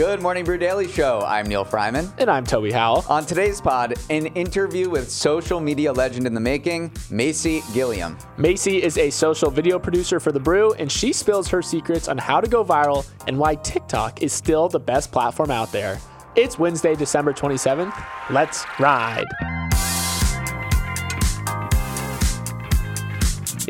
Good morning, Brew Daily Show. I'm Neal Freyman. And I'm Toby Howell. On today's pod, an interview with social media legend in the making, Macy Gilliam. Macy is a social video producer for The Brew, and she spills her secrets on how to go viral and why TikTok is still the best platform out there. It's Wednesday, December 27th. Let's ride.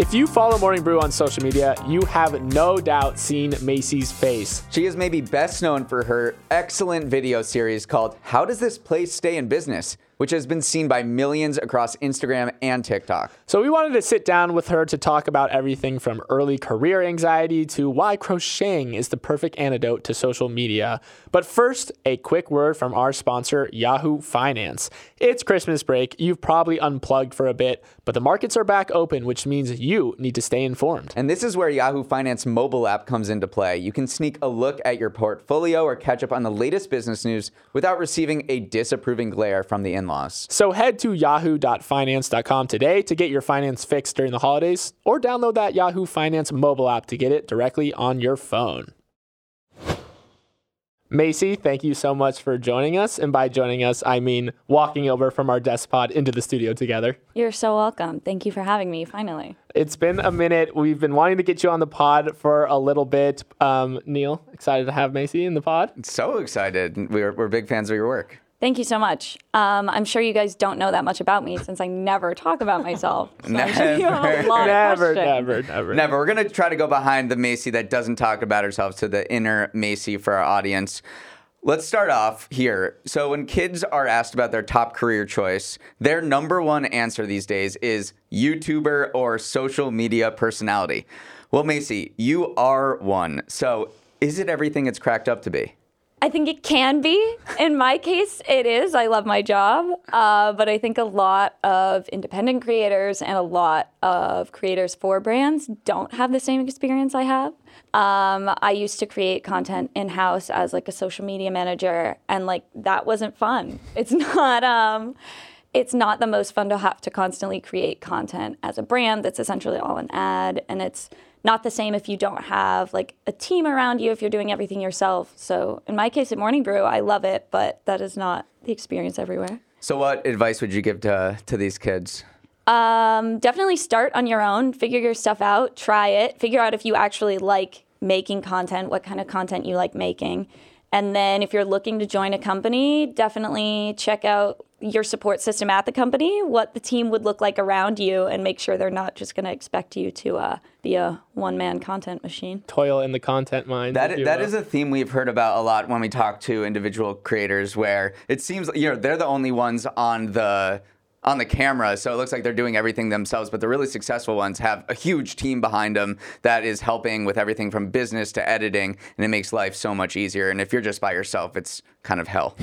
If you follow Morning Brew on social media, you have no doubt seen Macy's face. She is maybe best known for her excellent video series called How Does This Place Stay in Business? Which has been seen by millions across Instagram and TikTok. So we wanted to sit down with her to talk about everything from early career anxiety to why crocheting is the perfect antidote to social media. But first, a quick word from our sponsor, Yahoo Finance. It's Christmas break. You've probably unplugged for a bit, but the markets are back open, which means you need to stay informed. And this is where Yahoo Finance mobile app comes into play. You can sneak a look at your portfolio or catch up on the latest business news without receiving a disapproving glare from the in laws. So head to yahoo.finance.com today to get your finance fixed during the holidays, or download that Yahoo Finance mobile app to get it directly on your phone. Macy, thank you so much for joining us. And by joining us, I mean walking over from our desk pod into the studio together. You're so welcome. Thank you for having me, finally. It's been a minute. We've been wanting to get you on the pod for a little bit. Um, Neal, excited to have Macy in the pod? So excited. We're, we're big fans of your work. Thank you so much. Um, I'm sure you guys don't know that much about me since I never talk about myself. So never. never, never, never, never. We're going to try to go behind the Macy that doesn't talk about herself to the inner Macy for our audience. Let's start off here. So, when kids are asked about their top career choice, their number one answer these days is YouTuber or social media personality. Well, Macy, you are one. So, is it everything it's cracked up to be? I think it can be. In my case, it is. I love my job. Uh, but I think a lot of independent creators and a lot of creators for brands don't have the same experience I have. Um, I used to create content in house as like a social media manager, and like that wasn't fun. It's not. Um, it's not the most fun to have to constantly create content as a brand that's essentially all an ad, and it's not the same if you don't have like a team around you if you're doing everything yourself. So in my case at Morning Brew, I love it, but that is not the experience everywhere. So what advice would you give to to these kids? Um, definitely start on your own, figure your stuff out, try it, figure out if you actually like making content, what kind of content you like making. And then if you're looking to join a company, definitely check out your support system at the company, what the team would look like around you, and make sure they're not just going to expect you to uh, be a one man content machine. Toil in the content mine. That, that is a theme we've heard about a lot when we talk to individual creators, where it seems, you know, they're the only ones on the on the camera, so it looks like they're doing everything themselves. But the really successful ones have a huge team behind them that is helping with everything from business to editing, and it makes life so much easier. And if you're just by yourself, it's kind of hell.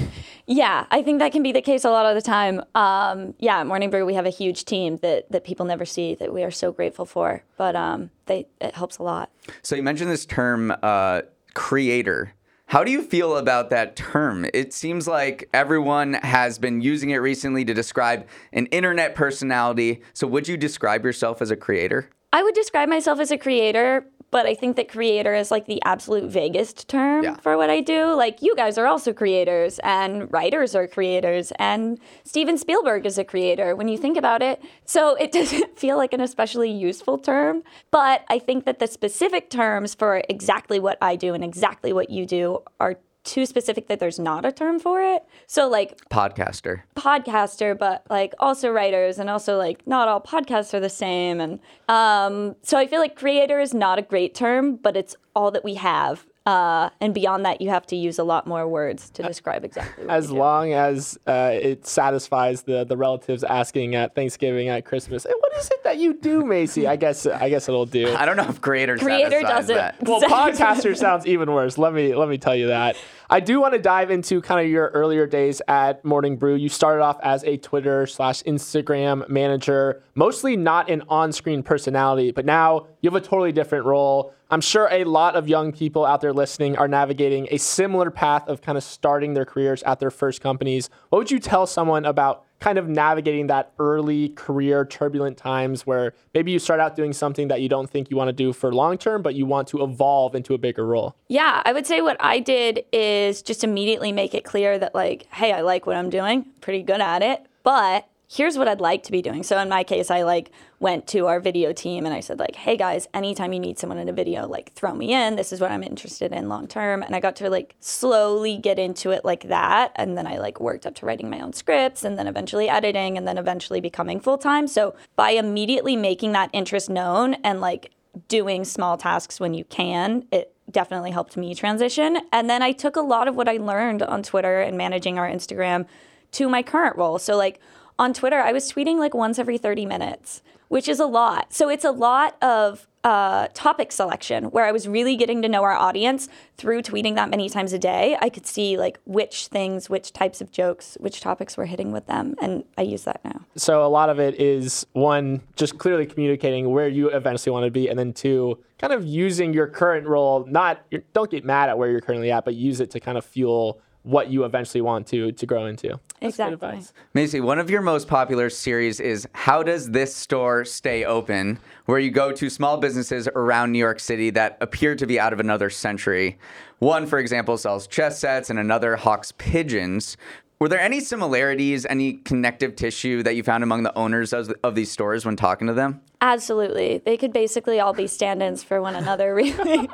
Yeah, I think that can be the case a lot of the time. Um, yeah, at Morning Brew, we have a huge team that that people never see that we are so grateful for, but um, they it helps a lot. So you mentioned this term, uh, creator. How do you feel about that term? It seems like everyone has been using it recently to describe an internet personality. So, would you describe yourself as a creator? I would describe myself as a creator, but I think that creator is like the absolute vaguest term Yeah. for what I do. Like, you guys are also creators, and writers are creators, and Steven Spielberg is a creator when you think about it. So, it doesn't feel like an especially useful term, but I think that the specific terms for exactly what I do and exactly what you do are too specific that there's not a term for it. So, like, Podcaster. podcaster, but like also writers, and also like not all podcasts are the same. And um, so I feel like creator is not a great term, but it's all that we have. Uh, and beyond that, you have to use a lot more words to describe exactly what As you do. long as uh, it satisfies the the relatives asking at Thanksgiving, at Christmas, hey, what is it that you do, Macy? I guess I guess it'll do. I don't know if creator Creator doesn't. that. Well, podcaster sounds even worse. Let me let me tell you that. I do want to dive into kind of your earlier days at Morning Brew. You started off as a Twitter slash Instagram manager, mostly not an on-screen personality, but now you have a totally different role. I'm sure a lot of young people out there listening are navigating a similar path of kind of starting their careers at their first companies. What would you tell someone about kind of navigating that early career turbulent times where maybe you start out doing something that you don't think you want to do for long term, but you want to evolve into a bigger role? Yeah, I would say what I did is just immediately make it clear that, like, hey, I like what I'm doing, pretty good at it, but here's what I'd like to be doing. So in my case, I like went to our video team and I said like, "Hey guys, anytime you need someone in a video, like throw me in. This is what I'm interested in long term." And I got to like slowly get into it like that, and then I like worked up to writing my own scripts and then eventually editing and then eventually becoming full-time. So by immediately making that interest known and like doing small tasks when you can, it definitely helped me transition. And then I took a lot of what I learned on Twitter and managing our Instagram to my current role. So like on Twitter, I was tweeting like once every 30 minutes, which is a lot. So it's a lot of uh, topic selection where I was really getting to know our audience through tweeting that many times a day. I could see like which things, which types of jokes, which topics were hitting with them. And I use that now. So a lot of it is one, just clearly communicating where you eventually want to be, and then two, kind of using your current role. Not don't get mad at where you're currently at, but use it to kind of fuel what you eventually want to to grow into. That's good Exactly. advice. Macy, one of your most popular series is How Does This Store Stay Open? Where you go to small businesses around New York City that appear to be out of another century. One, for example, sells chess sets, and another hawks pigeons. Were there any similarities, any connective tissue that you found among the owners of, of these stores when talking to them? Absolutely. They could basically all be stand ins for one another, really.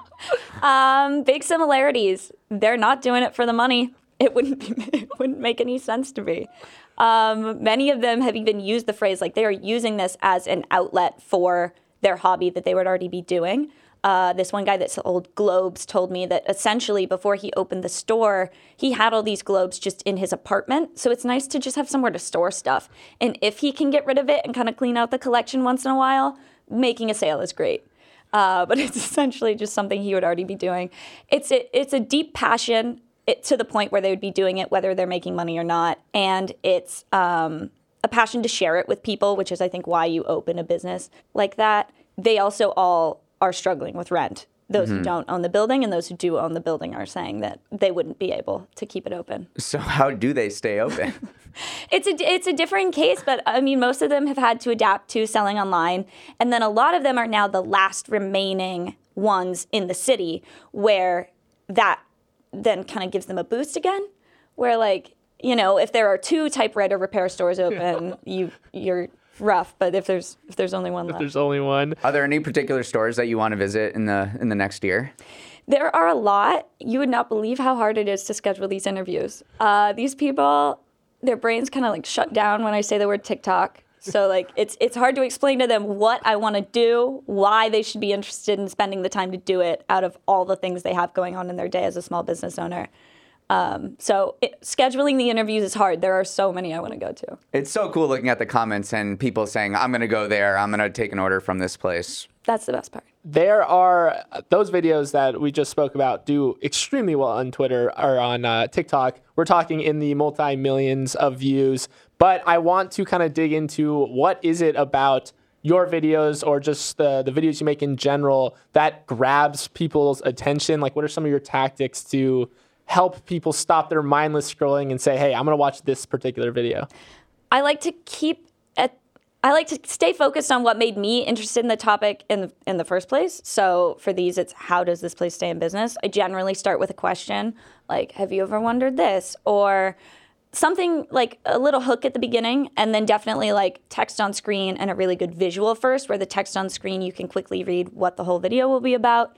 um, big similarities. They're not doing it for the money. It wouldn't, be, it wouldn't make any sense to me. Um, many of them have even used the phrase like they are using this as an outlet for their hobby that they would already be doing. Uh, this one guy that sold globes told me that essentially before he opened the store, he had all these globes just in his apartment. So it's nice to just have somewhere to store stuff. And if he can get rid of it and kind of clean out the collection once in a while, making a sale is great. Uh, but it's essentially just something he would already be doing. It's a, it's a deep passion it, to the point where they would be doing it whether they're making money or not. And it's um, a passion to share it with people, which is, I think, why you open a business like that. They also all are struggling with rent. Those who don't own the building and those who do own the building are saying that they wouldn't be able to keep it open. So, how do they stay open? It's a it's a different case, but I mean most of them have had to adapt to selling online, and then a lot of them are now the last remaining ones in the city where that then kind of gives them a boost again. Where like you know if there are two typewriter repair stores open, you you're rough, but if there's if there's only one left, There's only one. Are there any particular stores that you want to visit in the in the next year? There are a lot. You would not believe how hard it is to schedule these interviews. Uh, these people, their brains kind of like shut down when I say the word TikTok. So like it's it's hard to explain to them what I want to do, why they should be interested in spending the time to do it out of all the things they have going on in their day as a small business owner. Um, so it, scheduling the interviews is hard. There are so many I want to go to. It's so cool looking at the comments and people saying, I'm going to go there. I'm going to take an order from this place. That's the best part. There are those videos that we just spoke about do extremely well on Twitter or on uh, TikTok. We're talking in the multi millions of views, but I want to kind of dig into what is it about your videos or just the, the videos you make in general that grabs people's attention? Like, what are some of your tactics to help people stop their mindless scrolling and say, hey, I'm going to watch this particular video? I like to keep at I like to stay focused on what made me interested in the topic in the, in the first place. So for these, it's how does this place stay in business? I generally start with a question like, "Have you ever wondered this?" or something like a little hook at the beginning, and then definitely like text on screen and a really good visual first, where the text on screen you can quickly read what the whole video will be about,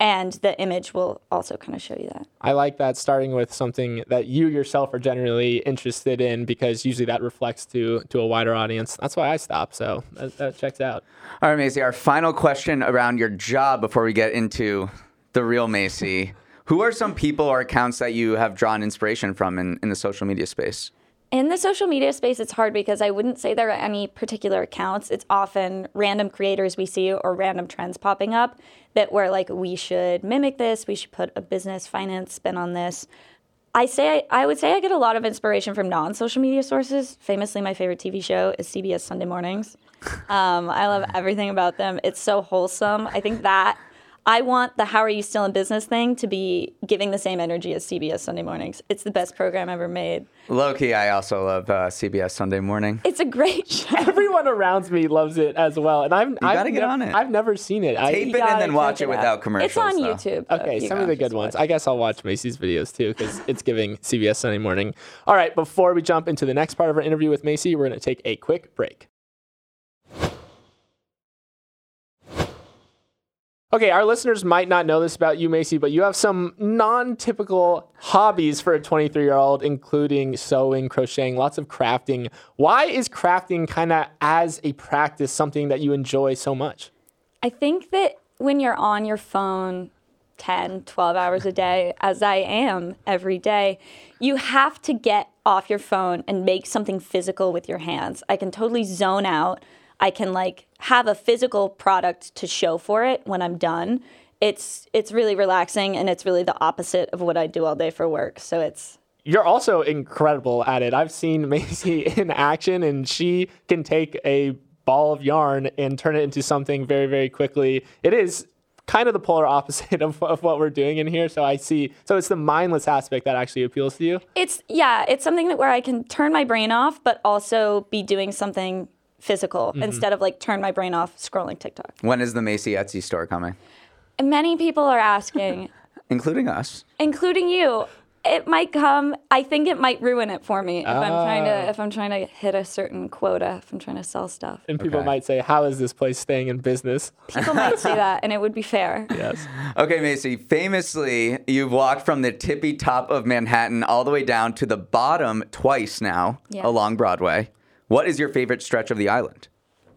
and the image will also kind of show you that. I like that starting with something that you yourself are generally interested in because usually that reflects to to a wider audience. That's why I stop. So that, that checks out. All right, Macy, our final question around your job before we get into the real Macy. Who are some people or accounts that you have drawn inspiration from in, in the social media space? In the social media space, it's hard because I wouldn't say there are any particular accounts. It's often random creators we see or random trends popping up that we're like, we should mimic this, we should put a business finance spin on this. I say I would say I get a lot of inspiration from non-social media sources. Famously, my favorite TV show is CBS Sunday Mornings. Um, I love everything about them. It's so wholesome. I think that I want the "How are you still in business" thing to be giving the same energy as CBS Sunday Mornings. It's the best program ever made. Low key, I also love uh, CBS Sunday Morning. It's a great show. Everyone around me loves it as well, and I've you gotta get on it. I've never seen it. I, Tape it and then watch it it without commercials. It's on though. YouTube. Okay, if you some of the good ones. I guess I'll watch Macy's videos too because it's giving CBS Sunday Morning. All right, before we jump into the next part of our interview with Macy, we're going to take a quick break. Okay, our listeners might not know this about you, Macy, but you have some non typical hobbies for a 23 year old, including sewing, crocheting, lots of crafting. Why is crafting kind of as a practice something that you enjoy so much? I think that when you're on your phone 10, 12 hours a day, as I am every day, you have to get off your phone and make something physical with your hands. I can totally zone out. I can like have a physical product to show for it when I'm done. It's it's really relaxing and it's really the opposite of what I do all day for work. So it's You're also incredible at it. I've seen Macy in action, and she can take a ball of yarn and turn it into something very, very quickly. It is kind of the polar opposite of, of what we're doing in here. So I see. So it's the mindless aspect that actually appeals to you. It's yeah, it's something that where I can turn my brain off, but also be doing something physical mm-hmm. instead of like turn my brain off scrolling TikTok. When is the Macy Etsy store coming? And many people are asking, Including us. including you. It might come. I think it might ruin it for me if I'm ah. trying to if I'm trying to hit a certain quota. If I'm trying to sell stuff, And people Okay. might say, "How is this place staying in business?" people might say that, and it would be fair. Yes. Okay, Macy, famously, you've walked from the tippy top of Manhattan all the way down to the bottom twice now Yes. along Broadway. What is your favorite stretch of the island?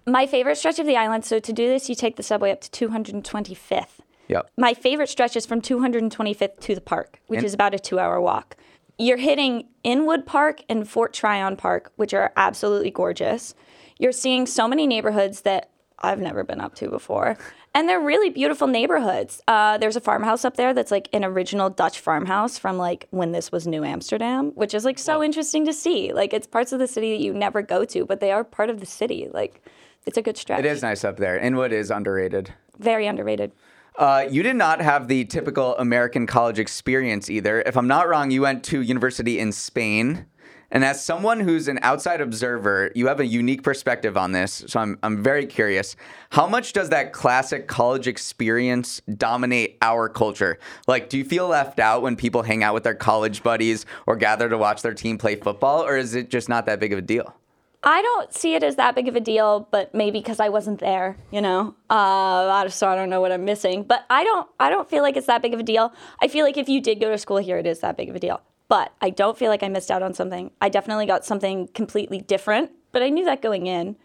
My favorite stretch of the island. So to do this, you take the subway up to 225th. Yep. My favorite stretch is from 225th to the park, which And- is about a two hour walk. You're hitting Inwood Park and Fort Tryon Park, which are absolutely gorgeous. You're seeing so many neighborhoods that I've never been up to before. And they're really beautiful neighborhoods. Uh, there's a farmhouse up there that's like an original Dutch farmhouse from like when this was New Amsterdam, which is like so interesting to see. Like it's parts of the city that you never go to, but they are part of the city. Like it's a good stretch. It is nice up there. Inwood is underrated. Very underrated. Uh, you did not have the typical American college experience either. If I'm not wrong, you went to university in Spain. And as someone who's an outside observer, you have a unique perspective on this. So I'm, I'm very curious. How much does that classic college experience dominate our culture? Like, do you feel left out when people hang out with their college buddies or gather to watch their team play football? Or is it just not that big of a deal? I don't see it as that big of a deal, but maybe because I wasn't there, you know. Uh, so I don't know what I'm missing, but I don't. I don't feel like it's that big of a deal. I feel like if you did go to school here, it is that big of a deal. But I don't feel like I missed out on something. I definitely got something completely different, but I knew that going in.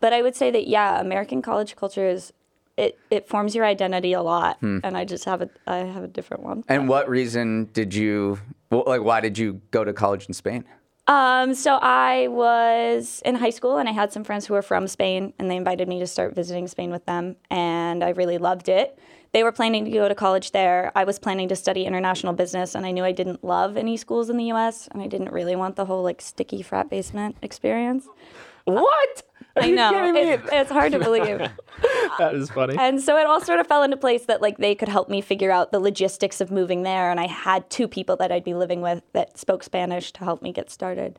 But I would say that yeah, American college culture is it. It forms your identity a lot, and I just have a I have a different one. And what reason did you, like, why did you go to college in Spain? Um, so I was in high school and I had some friends who were from Spain and they invited me to start visiting Spain with them and I really loved it. They were planning to go to college there. I was planning to study international business and I knew I didn't love any schools in the US and I didn't really want the whole like sticky frat basement experience. What? Are I you know. It's, it's hard to believe. that is funny. And so it all sort of fell into place that like they could help me figure out the logistics of moving there and I had two people that I'd be living with that spoke Spanish to help me get started.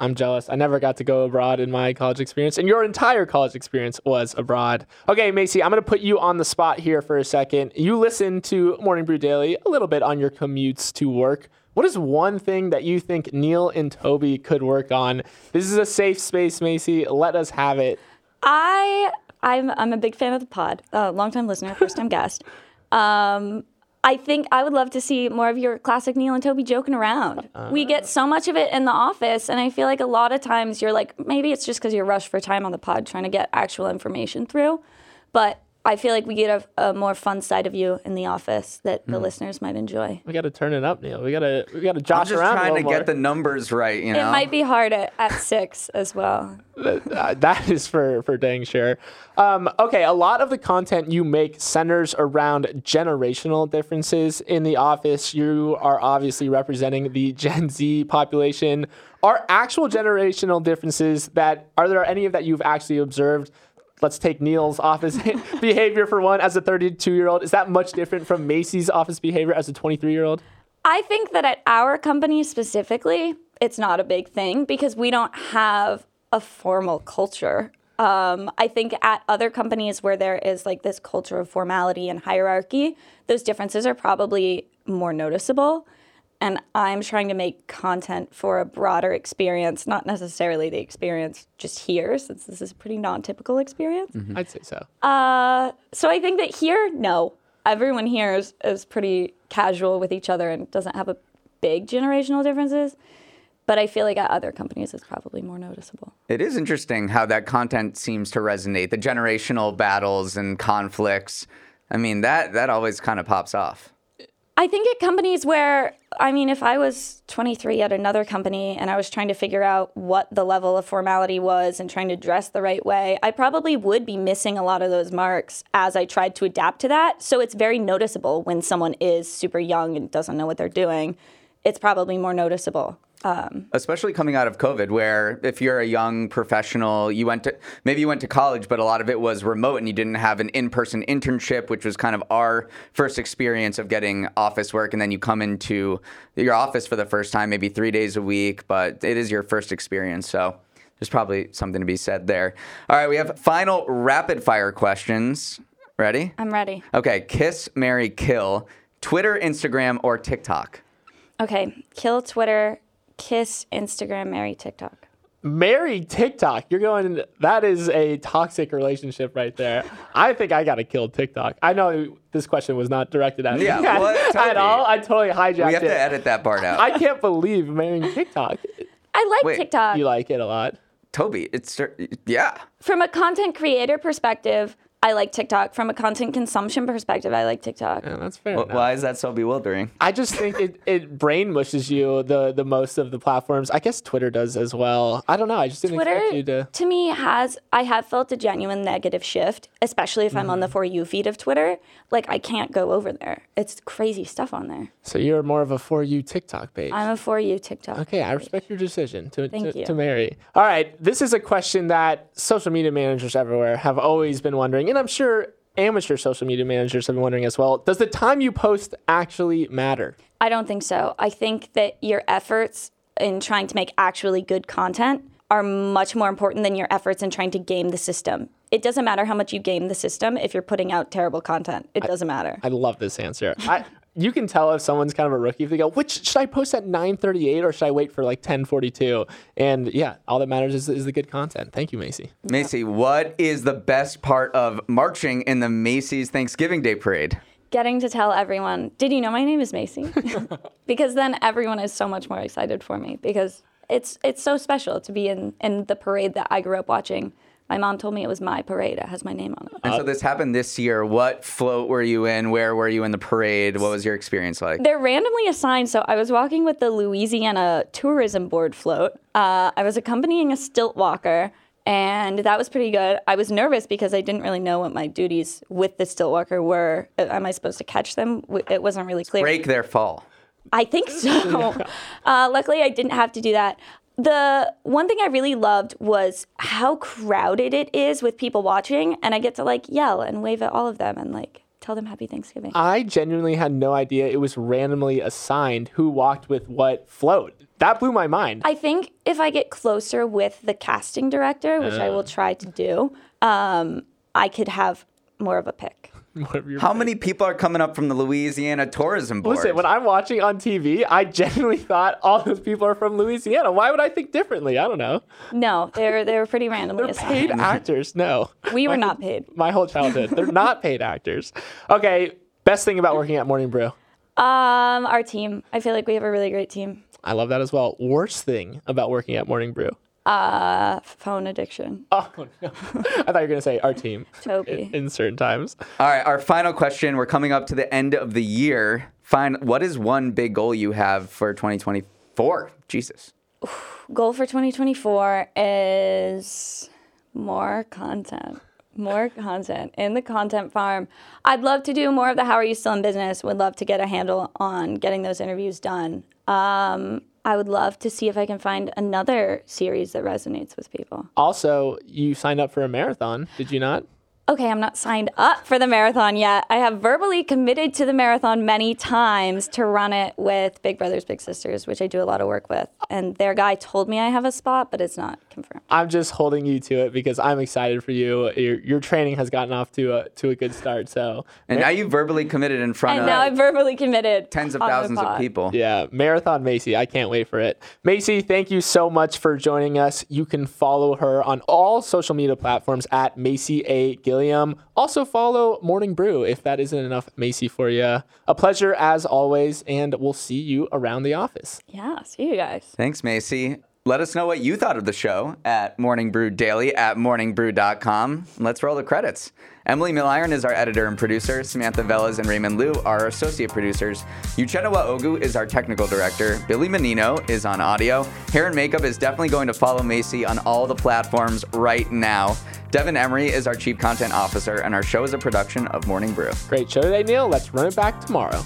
I'm jealous. I never got to go abroad in my college experience, and your entire college experience was abroad. Okay, Macy, I'm going to put you on the spot here for a second. You listen to Morning Brew Daily a little bit on your commutes to work. What is one thing that you think Neal and Toby could work on? This is a safe space, Macy. Let us have it. I I'm I'm a big fan of the pod. Uh, long time listener, first time guest. Um, I think I would love to see more of your classic Neal and Toby joking around. Uh-huh. We get so much of it in the office, and I feel like a lot of times you're like, maybe it's just because you're rushed for time on the pod trying to get actual information through. But I feel like we get a, a more fun side of you in the office that the listeners might enjoy. We got to turn it up, Neal. We got to we got to josh I'm josh just around a trying to little get the numbers right, you know. It might be hard at, at six as well. Uh, that is for for dang sure. Um, okay, a lot of the content you make centers around generational differences in the office. You are obviously representing the Gen Z population. Are actual generational differences that are there any of that you've actually observed? Let's take Neal's office behavior for one as a 32 year old. Is that much different from Macy's office behavior as a 23 year old? I think that at our company specifically, it's not a big thing because we don't have a formal culture. Um, I think at other companies where there is like this culture of formality and hierarchy, those differences are probably more noticeable. And I'm trying to make content for a broader experience, not necessarily the experience just here, since this is a pretty non typical experience. I'd say so. Uh, so I think that here, no, everyone here is, is pretty casual with each other and doesn't have a big generational differences. But I feel like at other companies, it's probably more noticeable. It is interesting how that content seems to resonate. The generational battles and conflicts. I mean, that that always kind of pops off. I think at companies where, I mean, if I was 23 at another company and I was trying to figure out what the level of formality was and trying to dress the right way, I probably would be missing a lot of those marks as I tried to adapt to that. So it's very noticeable when someone is super young and doesn't know what they're doing. It's probably more noticeable. Especially coming out of COVID, where if you're a young professional, you went to maybe you went to college, but a lot of it was remote, and you didn't have an in-person internship, which was kind of our first experience of getting office work, and then you come into your office for the first time, maybe three days a week, but it is your first experience, so. There's probably something to be said there. All right, we have final rapid fire questions. Ready? I'm ready. Okay, kiss, marry, kill. Twitter, Instagram, or TikTok? Okay, kill Twitter, kiss Instagram, marry TikTok. Marry TikTok. You're going, that is a toxic relationship right there. I think I got to kill TikTok. I know this question was not directed at me Yeah, at, well, at Toby, all. I totally hijacked it. We have it. to edit that part out. I can't believe marrying TikTok. I like Wait, TikTok. You like it a lot. Toby, it's yeah. From a content creator perspective, I like TikTok. From a content consumption perspective, I like TikTok. Yeah, that's fair. Wh- Why is that so bewildering? I just think it, it brain mushes you the the most of the platforms. I guess Twitter does as well. I don't know. I just didn't expect you Twitter to. to me has I have felt a genuine negative shift, especially if I'm on Mm-hmm. the for you feed of Twitter. Like I can't go over there. It's crazy stuff on there. So you're more of a for you TikTok page. I'm a for you TikTok. Okay, I respect your decision to, Thank to, you. to marry. All right, this is a question that social media managers everywhere have always been wondering, and I'm sure amateur social media managers have been wondering as well. Does the time you post actually matter? I don't think so. I think that your efforts in trying to make actually good content are much more important than your efforts in trying to game the system. It doesn't matter how much you game the system if you're putting out terrible content. It doesn't matter. I love this answer. I, you can tell if someone's kind of a rookie if they go, "Which should I post at 9:38 or should I wait for like 10:42?" And yeah, all that matters is, is the good content. Thank you, Macy. Macy, what is the best part of marching in the Macy's Thanksgiving Day Parade? Getting to tell everyone, did you know my name is Macy? because then everyone is so much more excited for me because it's it's so special to be in, in the parade that I grew up watching. My mom told me it was my parade. It has my name on it. And so this happened this year. What float were you in? Where were you in the parade? What was your experience like? They're randomly assigned. So I was walking with the Louisiana Tourism Board float. Uh, I was accompanying a stilt walker, and that was pretty good. I was nervous because I didn't really know what my duties with the stilt walker were. Uh, Am I supposed to catch them? It wasn't really clear. Break their fall. I think so. uh, luckily, I didn't have to do that. The one thing I really loved was how crowded it is with people watching, and I get to like yell and wave at all of them and like tell them Happy Thanksgiving. I genuinely had no idea it was randomly assigned who walked with what float. That blew my mind. I think if I get closer with the casting director, which I will try to do, um, I could have more of a pick. Whatever your- How many people are coming up from the Louisiana Tourism Board? Listen, when I'm watching on TV, I genuinely thought all those people are from Louisiana. Why would I think differently? I don't know. No, they're they were pretty randomly They're paid actors. No. We were not paid. My whole childhood. They're not paid actors. Okay, best thing about working at Morning Brew. Um, our team. I feel like we have a really great team. I love that as well. Worst thing about working at Morning Brew. Uh, phone addiction. Oh no! I thought you were gonna say our team. Toby. In, in certain times. All right, our final question. We're coming up to the end of the year. Fine. What is one big goal you have for 2024? Jesus. Goal for 2024 is more content. More content in the content farm. I'd love to do more of the How Are You Still in Business? Would love to get a handle on getting those interviews done. Um, I would love to see if I can find another series that resonates with people. Also, you signed up for a marathon, did you not? Okay, I'm not signed up for the marathon yet. I have verbally committed to the marathon many times to run it with Big Brothers Big Sisters, which I do a lot of work with. And their guy told me I have a spot, but it's not confirmed. I'm just holding you to it because I'm excited for you. Your, your training has gotten off to a to a good start. So And now you've verbally committed in front And of now I'm verbally committed. tens of thousands of people. Yeah, Marathon Macy. I can't wait for it. Macy, thank you so much for joining us. You can follow her on all social media platforms at Macy A. Gilliam. Also, follow Morning Brew if that isn't enough Macy for you. A pleasure as always, and we'll see you around the office. Yeah, see you guys. Thanks, Macy. Let us know what you thought of the show at Morning Brew Daily at morningbrew.com. Let's roll the credits. Emily Milliron is our editor and producer. Samantha Velez and Raymond Liu are our associate producers. Uchenna Ogu is our technical director. Billy Menino is on audio. Hair and makeup is definitely going to follow Macy on all the platforms right now. Devin Emery is our chief content officer, and our show is a production of Morning Brew. Great show today, Neal. Let's run it back tomorrow.